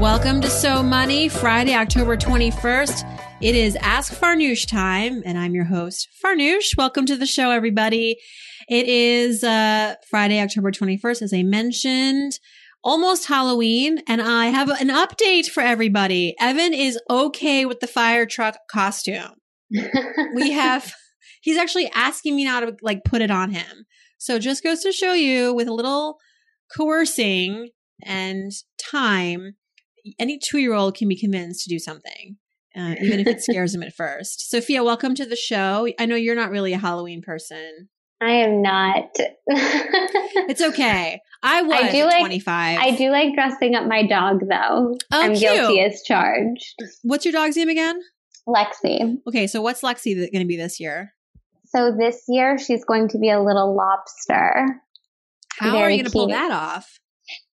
Welcome to So Money, Friday, October 21st. It is Ask Farnoosh time, and I'm your host, Farnoosh. Welcome to the show, everybody. It is uh, Friday, October 21st, as I mentioned, almost Halloween, and I have an update for everybody. Evan is okay with the fire truck costume. we have, he's actually asking me now to like put it on him. So just goes to show you with a little coercing and time, any two year old can be convinced to do something. Uh, even if it scares them at first. Sophia, welcome to the show. I know you're not really a Halloween person. I am not. it's okay. I was I do like, 25. I do like dressing up my dog though. Oh, I'm cute. guilty as charged. What's your dog's name again? Lexi. Okay, so what's Lexi going to be this year? So this year she's going to be a little lobster. How Very are you going to pull that off?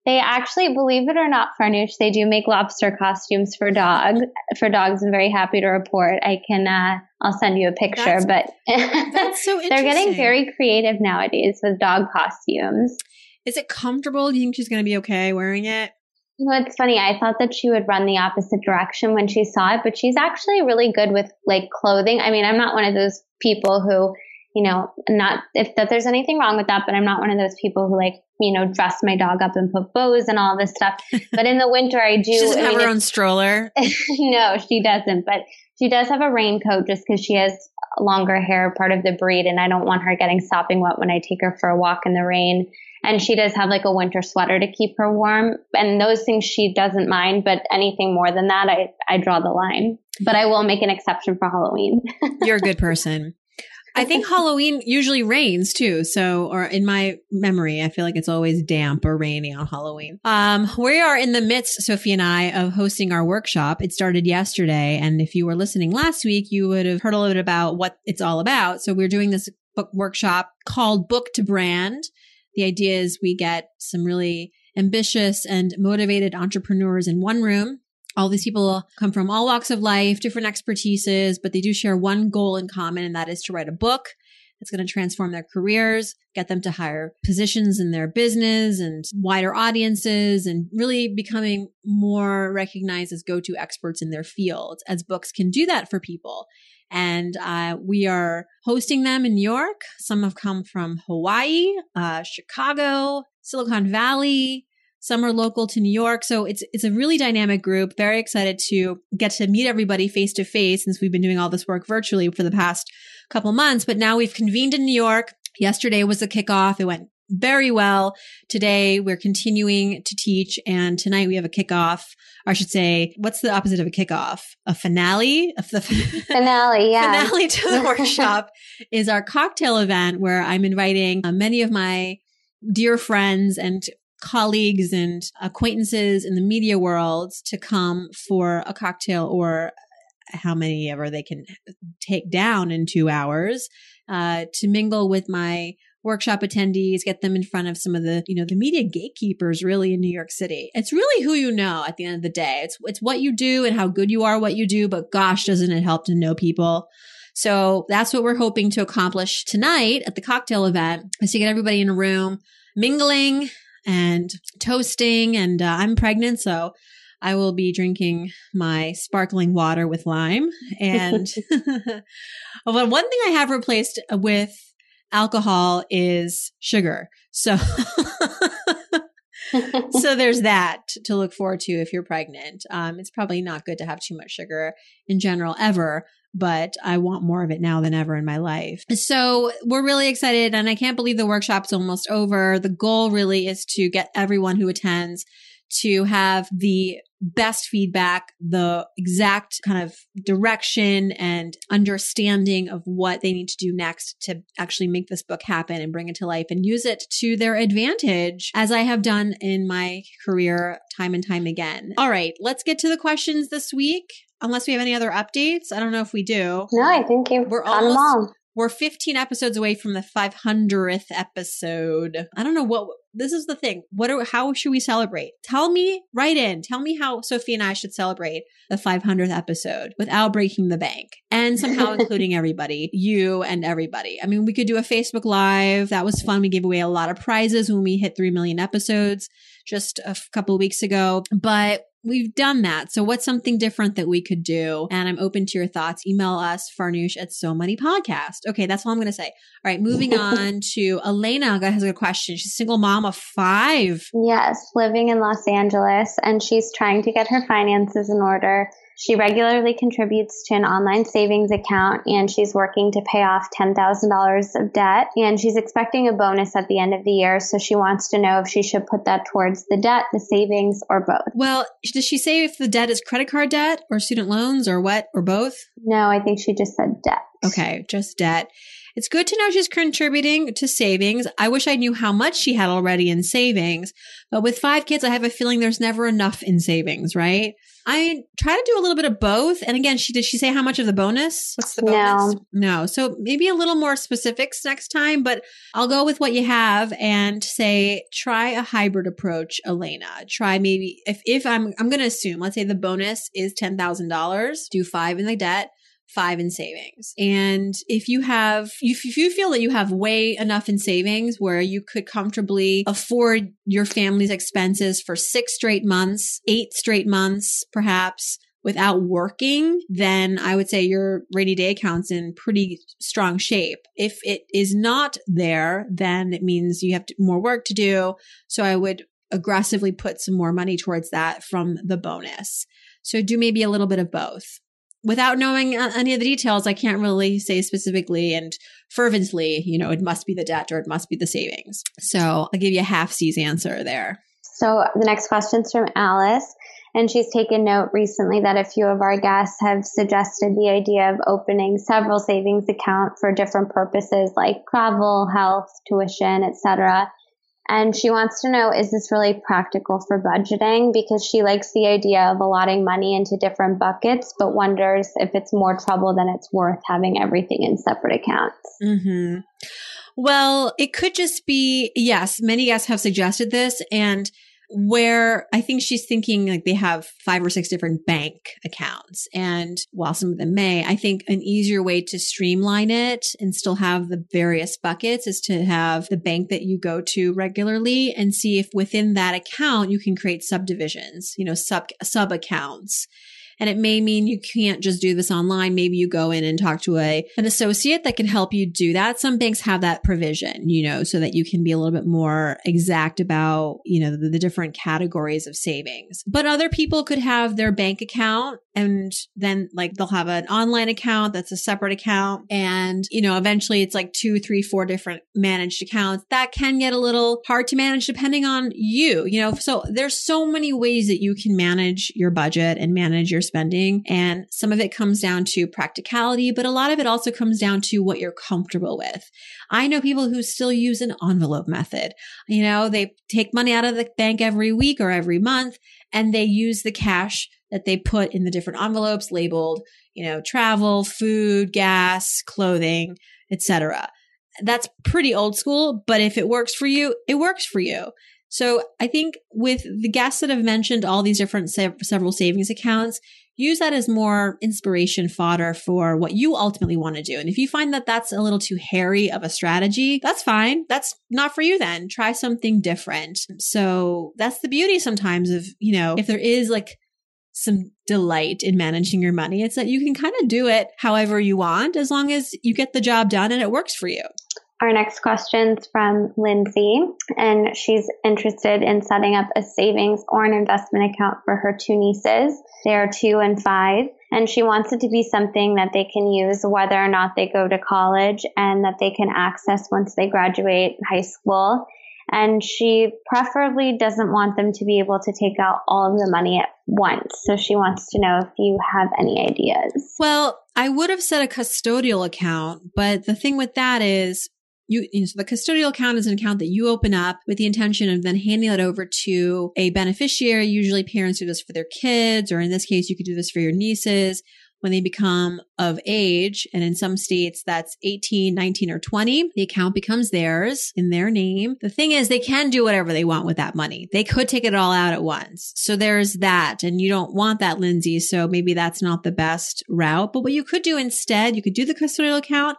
They actually, believe it or not, Farnoosh, they do make lobster costumes for dogs. for dogs. I'm very happy to report. I can, uh, I'll send you a picture. That's, but that's so they're getting very creative nowadays with dog costumes. Is it comfortable? Do you think she's going to be okay wearing it? You know, it's funny. I thought that she would run the opposite direction when she saw it, but she's actually really good with like clothing. I mean, I'm not one of those people who you know, not if that there's anything wrong with that, but I'm not one of those people who like, you know, dress my dog up and put bows and all this stuff. But in the winter, I do. she doesn't I have mean, her own stroller. no, she doesn't. But she does have a raincoat just because she has longer hair, part of the breed, and I don't want her getting sopping wet when I take her for a walk in the rain. And she does have like a winter sweater to keep her warm, and those things she doesn't mind. But anything more than that, I I draw the line. But I will make an exception for Halloween. You're a good person. I think Halloween usually rains too. So, or in my memory, I feel like it's always damp or rainy on Halloween. Um, we are in the midst, Sophie and I, of hosting our workshop. It started yesterday. And if you were listening last week, you would have heard a little bit about what it's all about. So we're doing this book workshop called Book to Brand. The idea is we get some really ambitious and motivated entrepreneurs in one room all these people come from all walks of life, different expertises, but they do share one goal in common, and that is to write a book that's going to transform their careers, get them to higher positions in their business and wider audiences, and really becoming more recognized as go to experts in their fields, as books can do that for people. And uh, we are hosting them in New York. Some have come from Hawaii, uh, Chicago, Silicon Valley, some are local to New York. So it's, it's a really dynamic group. Very excited to get to meet everybody face to face since we've been doing all this work virtually for the past couple months. But now we've convened in New York. Yesterday was the kickoff. It went very well. Today we're continuing to teach and tonight we have a kickoff. Or I should say, what's the opposite of a kickoff? A finale of the finale, yeah. finale to the workshop is our cocktail event where I'm inviting uh, many of my dear friends and colleagues and acquaintances in the media world to come for a cocktail or how many ever they can take down in two hours uh, to mingle with my workshop attendees get them in front of some of the you know the media gatekeepers really in new york city. It's really who you know at the end of the day. It's it's what you do and how good you are what you do but gosh doesn't it help to know people? So that's what we're hoping to accomplish tonight at the cocktail event is to get everybody in a room mingling and toasting. And uh, I'm pregnant, so I will be drinking my sparkling water with lime. And but one thing I have replaced with alcohol is sugar. So so there's that to look forward to if you're pregnant. Um, it's probably not good to have too much sugar in general ever, but I want more of it now than ever in my life. So we're really excited and I can't believe the workshop's almost over. The goal really is to get everyone who attends to have the best feedback, the exact kind of direction and understanding of what they need to do next to actually make this book happen and bring it to life and use it to their advantage, as I have done in my career time and time again. All right, let's get to the questions this week. Unless we have any other updates, I don't know if we do. No, I think you've We're almost- all. We're 15 episodes away from the 500th episode. I don't know what this is the thing. What are, how should we celebrate? Tell me right in. Tell me how Sophie and I should celebrate the 500th episode without breaking the bank and somehow including everybody, you and everybody. I mean, we could do a Facebook live. That was fun. We gave away a lot of prizes when we hit 3 million episodes just a couple of weeks ago, but We've done that. So what's something different that we could do? And I'm open to your thoughts. Email us, farnoosh at so money podcast. Okay, that's all I'm going to say. All right, moving on to Elena has a question. She's a single mom of five. Yes, living in Los Angeles, and she's trying to get her finances in order. She regularly contributes to an online savings account and she's working to pay off $10,000 of debt. And she's expecting a bonus at the end of the year. So she wants to know if she should put that towards the debt, the savings, or both. Well, does she say if the debt is credit card debt or student loans or what or both? No, I think she just said debt. Okay, just debt. It's good to know she's contributing to savings. I wish I knew how much she had already in savings, but with five kids, I have a feeling there's never enough in savings, right? I try to do a little bit of both. And again, she did she say how much of the bonus? What's the bonus? No. no. So maybe a little more specifics next time, but I'll go with what you have and say try a hybrid approach, Elena. Try maybe if if I'm I'm gonna assume, let's say the bonus is ten thousand dollars, do five in the debt five in savings. And if you have, if you feel that you have way enough in savings where you could comfortably afford your family's expenses for six straight months, eight straight months, perhaps without working, then I would say your rainy day account's in pretty strong shape. If it is not there, then it means you have to, more work to do. So I would aggressively put some more money towards that from the bonus. So do maybe a little bit of both without knowing uh, any of the details, I can't really say specifically and fervently, you know, it must be the debt or it must be the savings. So I'll give you a half C's answer there. So the next question's from Alice. And she's taken note recently that a few of our guests have suggested the idea of opening several savings accounts for different purposes like travel, health, tuition, etc. And she wants to know, is this really practical for budgeting? Because she likes the idea of allotting money into different buckets, but wonders if it's more trouble than it's worth having everything in separate accounts. Mm-hmm. Well, it could just be, yes, many guests have suggested this. And where I think she's thinking like they have five or six different bank accounts. And while some of them may, I think an easier way to streamline it and still have the various buckets is to have the bank that you go to regularly and see if within that account you can create subdivisions, you know, sub sub accounts. And it may mean you can't just do this online. Maybe you go in and talk to a, an associate that can help you do that. Some banks have that provision, you know, so that you can be a little bit more exact about, you know, the, the different categories of savings. But other people could have their bank account and then like they'll have an online account that's a separate account. And, you know, eventually it's like two, three, four different managed accounts. That can get a little hard to manage depending on you, you know. So there's so many ways that you can manage your budget and manage your spending. And some of it comes down to practicality, but a lot of it also comes down to what you're comfortable with. I know people who still use an envelope method. You know, they take money out of the bank every week or every month and they use the cash that they put in the different envelopes labeled, you know, travel, food, gas, clothing, etc. That's pretty old school, but if it works for you, it works for you. So I think with the guests that have mentioned all these different se- several savings accounts, use that as more inspiration fodder for what you ultimately want to do. And if you find that that's a little too hairy of a strategy, that's fine. That's not for you then. Try something different. So that's the beauty sometimes of, you know, if there is like some delight in managing your money, it's that you can kind of do it however you want as long as you get the job done and it works for you. Our next question's from Lindsay, and she's interested in setting up a savings or an investment account for her two nieces. They are two and five, and she wants it to be something that they can use whether or not they go to college and that they can access once they graduate high school. And she preferably doesn't want them to be able to take out all of the money at once. So she wants to know if you have any ideas. Well, I would have said a custodial account, but the thing with that is you, you know, so the custodial account is an account that you open up with the intention of then handing it over to a beneficiary. Usually parents do this for their kids, or in this case, you could do this for your nieces when they become of age. And in some states, that's 18, 19, or 20. The account becomes theirs in their name. The thing is, they can do whatever they want with that money. They could take it all out at once. So there's that. And you don't want that, Lindsay. So maybe that's not the best route. But what you could do instead, you could do the custodial account,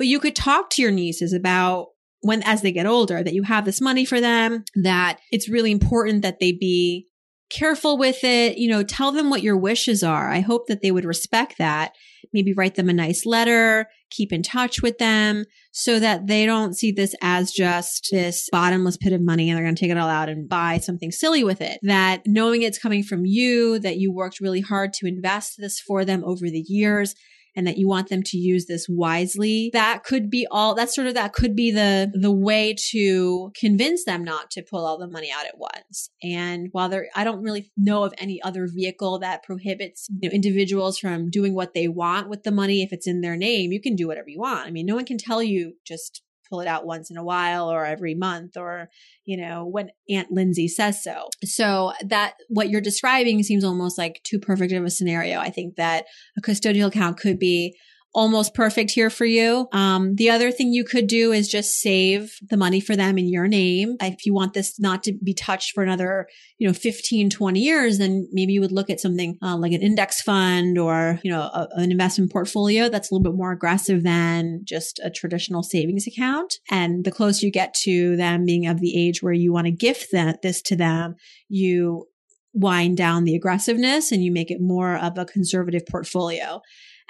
but you could talk to your nieces about when, as they get older, that you have this money for them, that it's really important that they be careful with it. You know, tell them what your wishes are. I hope that they would respect that. Maybe write them a nice letter, keep in touch with them so that they don't see this as just this bottomless pit of money and they're going to take it all out and buy something silly with it. That knowing it's coming from you, that you worked really hard to invest this for them over the years, and that you want them to use this wisely. That could be all that's sort of that could be the the way to convince them not to pull all the money out at once. And while there i don't really know of any other vehicle that prohibits you know, individuals from doing what they want with the money if it's in their name you can do whatever you want. I mean no one can tell you just pull it out once in a while or every month or, you know, when Aunt Lindsay says so. So that what you're describing seems almost like too perfect of a scenario. I think that a custodial account could be almost perfect here for you. Um, the other thing you could do is just save the money for them in your name. If you want this not to be touched for another, you know, 15, 20 years, then maybe you would look at something uh, like an index fund or, you know, a, an investment portfolio that's a little bit more aggressive than just a traditional savings account. And the closer you get to them being of the age where you want to gift that, this to them, you wind down the aggressiveness and you make it more of a conservative portfolio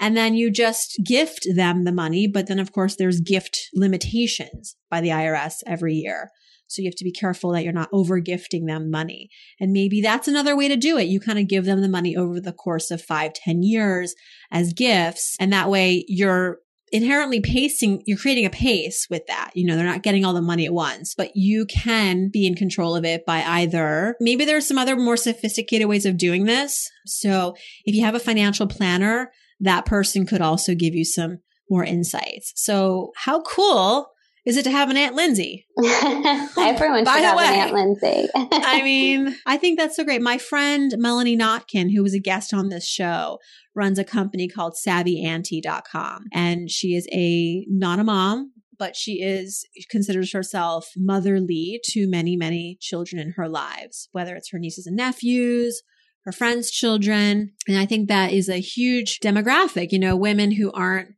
and then you just gift them the money. But then, of course, there's gift limitations by the IRS every year. So you have to be careful that you're not over gifting them money. And maybe that's another way to do it. You kind of give them the money over the course of five, ten years as gifts. And that way you're inherently pacing, you're creating a pace with that. You know, they're not getting all the money at once, but you can be in control of it by either, maybe there's some other more sophisticated ways of doing this. So if you have a financial planner, that person could also give you some more insights. So how cool is it to have an Aunt Lindsay? Everyone should have way, an Aunt Lindsay. I mean, I think that's so great. My friend Melanie Notkin, who was a guest on this show, runs a company called SavvyAuntie.com. And she is a, not a mom, but she is considers herself motherly to many, many children in her lives, whether it's her nieces and nephews, her friends' children. And I think that is a huge demographic, you know, women who aren't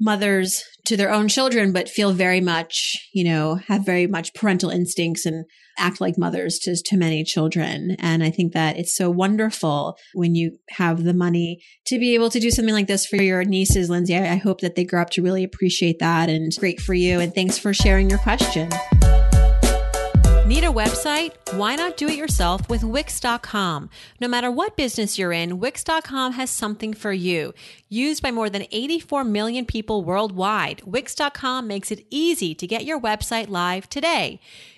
mothers to their own children, but feel very much, you know, have very much parental instincts and act like mothers to, to many children. And I think that it's so wonderful when you have the money to be able to do something like this for your nieces, Lindsay. I, I hope that they grow up to really appreciate that and great for you. And thanks for sharing your question. Need a website? Why not do it yourself with Wix.com? No matter what business you're in, Wix.com has something for you. Used by more than 84 million people worldwide, Wix.com makes it easy to get your website live today.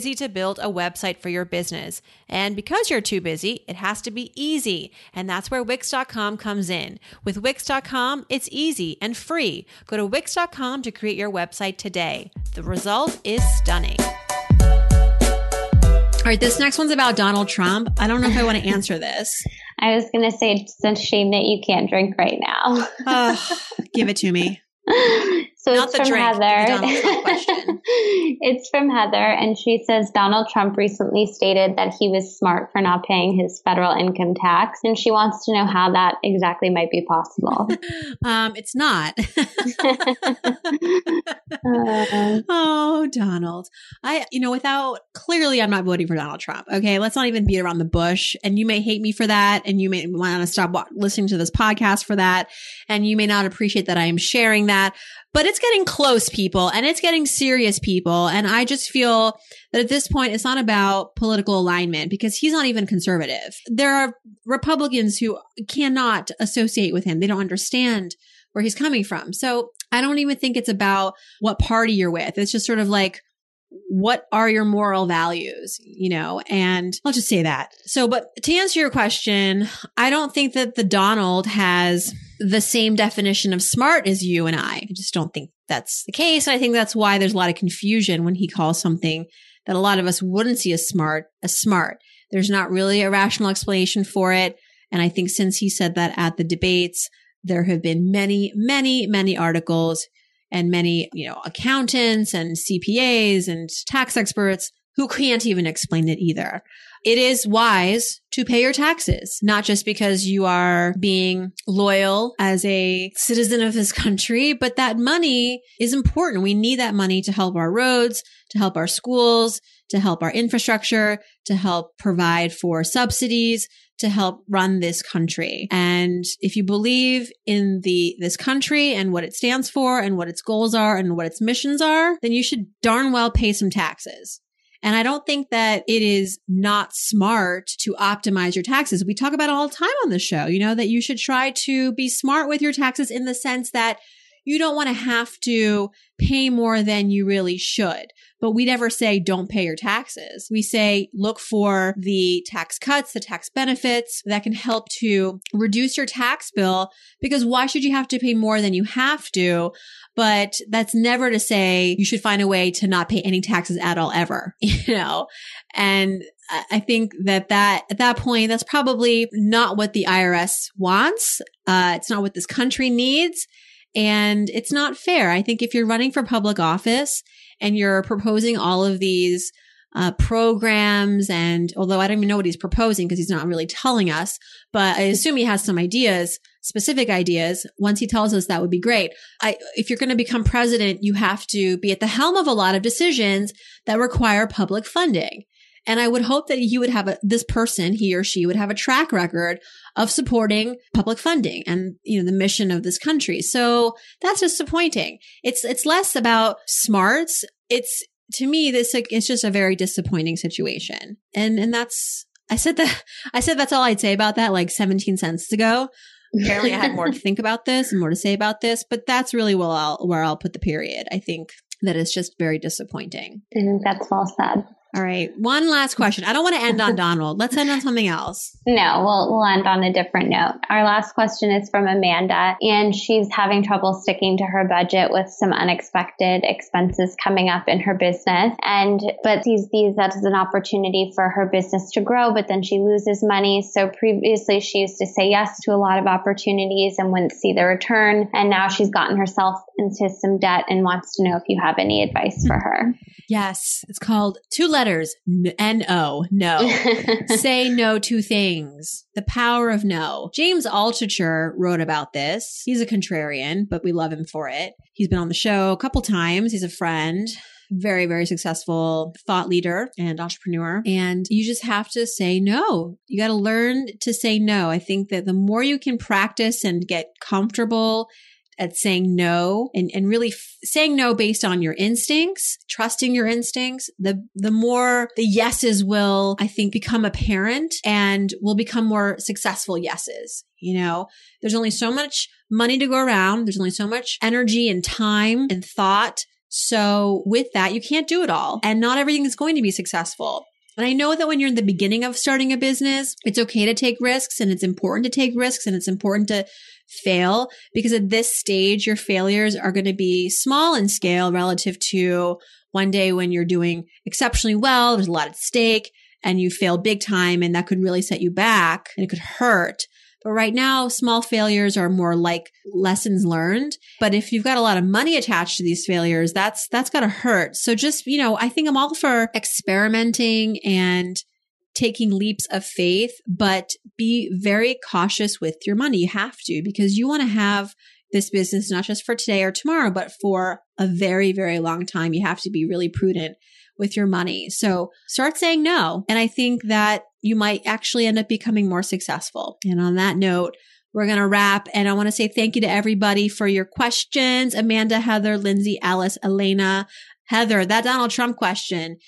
to build a website for your business. And because you're too busy, it has to be easy. And that's where Wix.com comes in. With Wix.com, it's easy and free. Go to Wix.com to create your website today. The result is stunning. All right, this next one's about Donald Trump. I don't know if I want to answer this. I was going to say it's a shame that you can't drink right now. uh, give it to me. So Not it's the from Heather. Donald Trump question. it's from Heather, and she says Donald Trump recently stated that he was smart for not paying his federal income tax, and she wants to know how that exactly might be possible. Um, it's not. Uh, oh, Donald. I, you know, without clearly, I'm not voting for Donald Trump. Okay. Let's not even beat around the bush. And you may hate me for that. And you may want to stop listening to this podcast for that. And you may not appreciate that I am sharing that, but it's getting close, people, and it's getting serious, people. And I just feel that at this point, it's not about political alignment because he's not even conservative. There are Republicans who cannot associate with him. They don't understand where he's coming from. So I don't even think it's about what party you're with. It's just sort of like, what are your moral values, you know? And I'll just say that. So, but to answer your question, I don't think that the Donald has the same definition of smart as you and I. I just don't think that's the case. And I think that's why there's a lot of confusion when he calls something that a lot of us wouldn't see as smart as smart. There's not really a rational explanation for it. And I think since he said that at the debates, there have been many, many, many articles and many, you know, accountants and CPAs and tax experts who can't even explain it either. It is wise to pay your taxes, not just because you are being loyal as a citizen of this country, but that money is important. We need that money to help our roads, to help our schools, to help our infrastructure, to help provide for subsidies, to help run this country. And if you believe in the, this country and what it stands for and what its goals are and what its missions are, then you should darn well pay some taxes. And I don't think that it is not smart to optimize your taxes. We talk about it all the time on the show, you know, that you should try to be smart with your taxes in the sense that you don't want to have to pay more than you really should. But we never say don't pay your taxes. We say look for the tax cuts, the tax benefits that can help to reduce your tax bill because why should you have to pay more than you have to? But that's never to say you should find a way to not pay any taxes at all ever, you know? And I think that that at that point, that's probably not what the IRS wants. Uh, it's not what this country needs. And it's not fair. I think if you're running for public office and you're proposing all of these uh, programs, and although I don't even know what he's proposing because he's not really telling us, but I assume he has some ideas, specific ideas. Once he tells us, that would be great. I, if you're going to become president, you have to be at the helm of a lot of decisions that require public funding. And I would hope that he would have a, this person, he or she would have a track record of supporting public funding and, you know, the mission of this country. So that's disappointing. It's, it's less about smarts. It's, to me, this, like, it's just a very disappointing situation. And, and that's, I said that, I said that's all I'd say about that like 17 cents ago. Apparently I had more to think about this and more to say about this, but that's really where I'll, where I'll put the period. I think that it's just very disappointing. I think that's well said. All right. One last question. I don't want to end on Donald. Let's end on something else. No, we'll, we'll end on a different note. Our last question is from Amanda, and she's having trouble sticking to her budget with some unexpected expenses coming up in her business. And, but sees these as an opportunity for her business to grow, but then she loses money. So previously she used to say yes to a lot of opportunities and wouldn't see the return. And now she's gotten herself into some debt and wants to know if you have any advice for her. Yes. It's called two letters N O. No. Say no to things. The power of no. James Altucher wrote about this. He's a contrarian, but we love him for it. He's been on the show a couple times. He's a friend. Very, very successful thought leader and entrepreneur. And you just have to say no. You got to learn to say no. I think that the more you can practice and get comfortable at saying no and, and really f- saying no based on your instincts, trusting your instincts, the, the more the yeses will, I think, become apparent and will become more successful yeses. You know, there's only so much money to go around. There's only so much energy and time and thought. So with that, you can't do it all and not everything is going to be successful. And I know that when you're in the beginning of starting a business, it's okay to take risks and it's important to take risks and it's important to fail because at this stage, your failures are going to be small in scale relative to one day when you're doing exceptionally well. There's a lot at stake and you fail big time and that could really set you back and it could hurt. But right now, small failures are more like lessons learned. But if you've got a lot of money attached to these failures, that's, that's gotta hurt. So just, you know, I think I'm all for experimenting and taking leaps of faith, but be very cautious with your money. You have to because you want to have this business not just for today or tomorrow, but for a very, very long time. You have to be really prudent with your money. So start saying no. And I think that you might actually end up becoming more successful. And on that note, we're going to wrap. And I want to say thank you to everybody for your questions. Amanda, Heather, Lindsay, Alice, Elena, Heather, that Donald Trump question.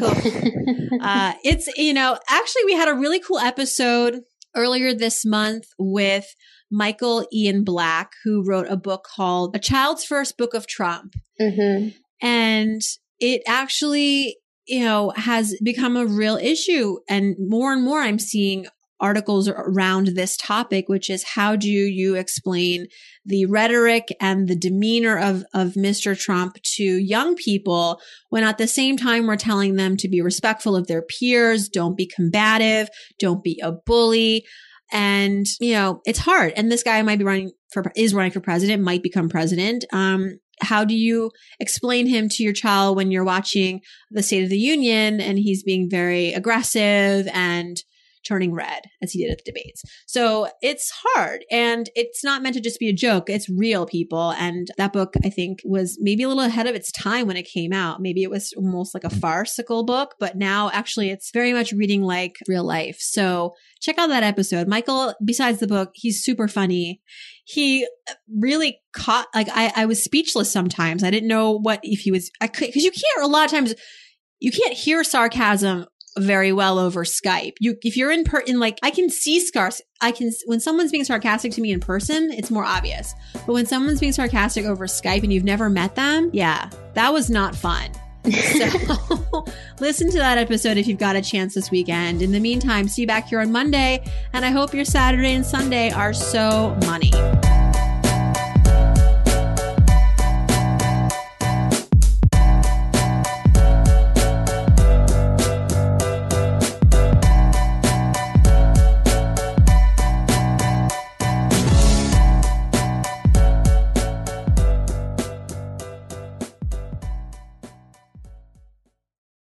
Uh, it's, you know, actually, we had a really cool episode earlier this month with Michael Ian Black, who wrote a book called A Child's First Book of Trump. Mm-hmm. And it actually, you know, has become a real issue. And more and more I'm seeing articles around this topic, which is how do you explain the rhetoric and the demeanor of, of Mr. Trump to young people when at the same time we're telling them to be respectful of their peers, don't be combative, don't be a bully. And, you know, it's hard. And this guy might be running for, is running for president, might become president. Um, how do you explain him to your child when you're watching the State of the Union and he's being very aggressive and turning red as he did at the debates. So it's hard and it's not meant to just be a joke. It's real people. And that book, I think, was maybe a little ahead of its time when it came out. Maybe it was almost like a farcical book, but now actually it's very much reading like real life. So check out that episode. Michael, besides the book, he's super funny. He really caught, like, I, I was speechless sometimes. I didn't know what if he was, I could, cause you can't a lot of times, you can't hear sarcasm very well over Skype. You, if you're in per, in like, I can see scars. I can, when someone's being sarcastic to me in person, it's more obvious. But when someone's being sarcastic over Skype and you've never met them, yeah, that was not fun. so listen to that episode if you've got a chance this weekend. In the meantime, see you back here on Monday. And I hope your Saturday and Sunday are so money.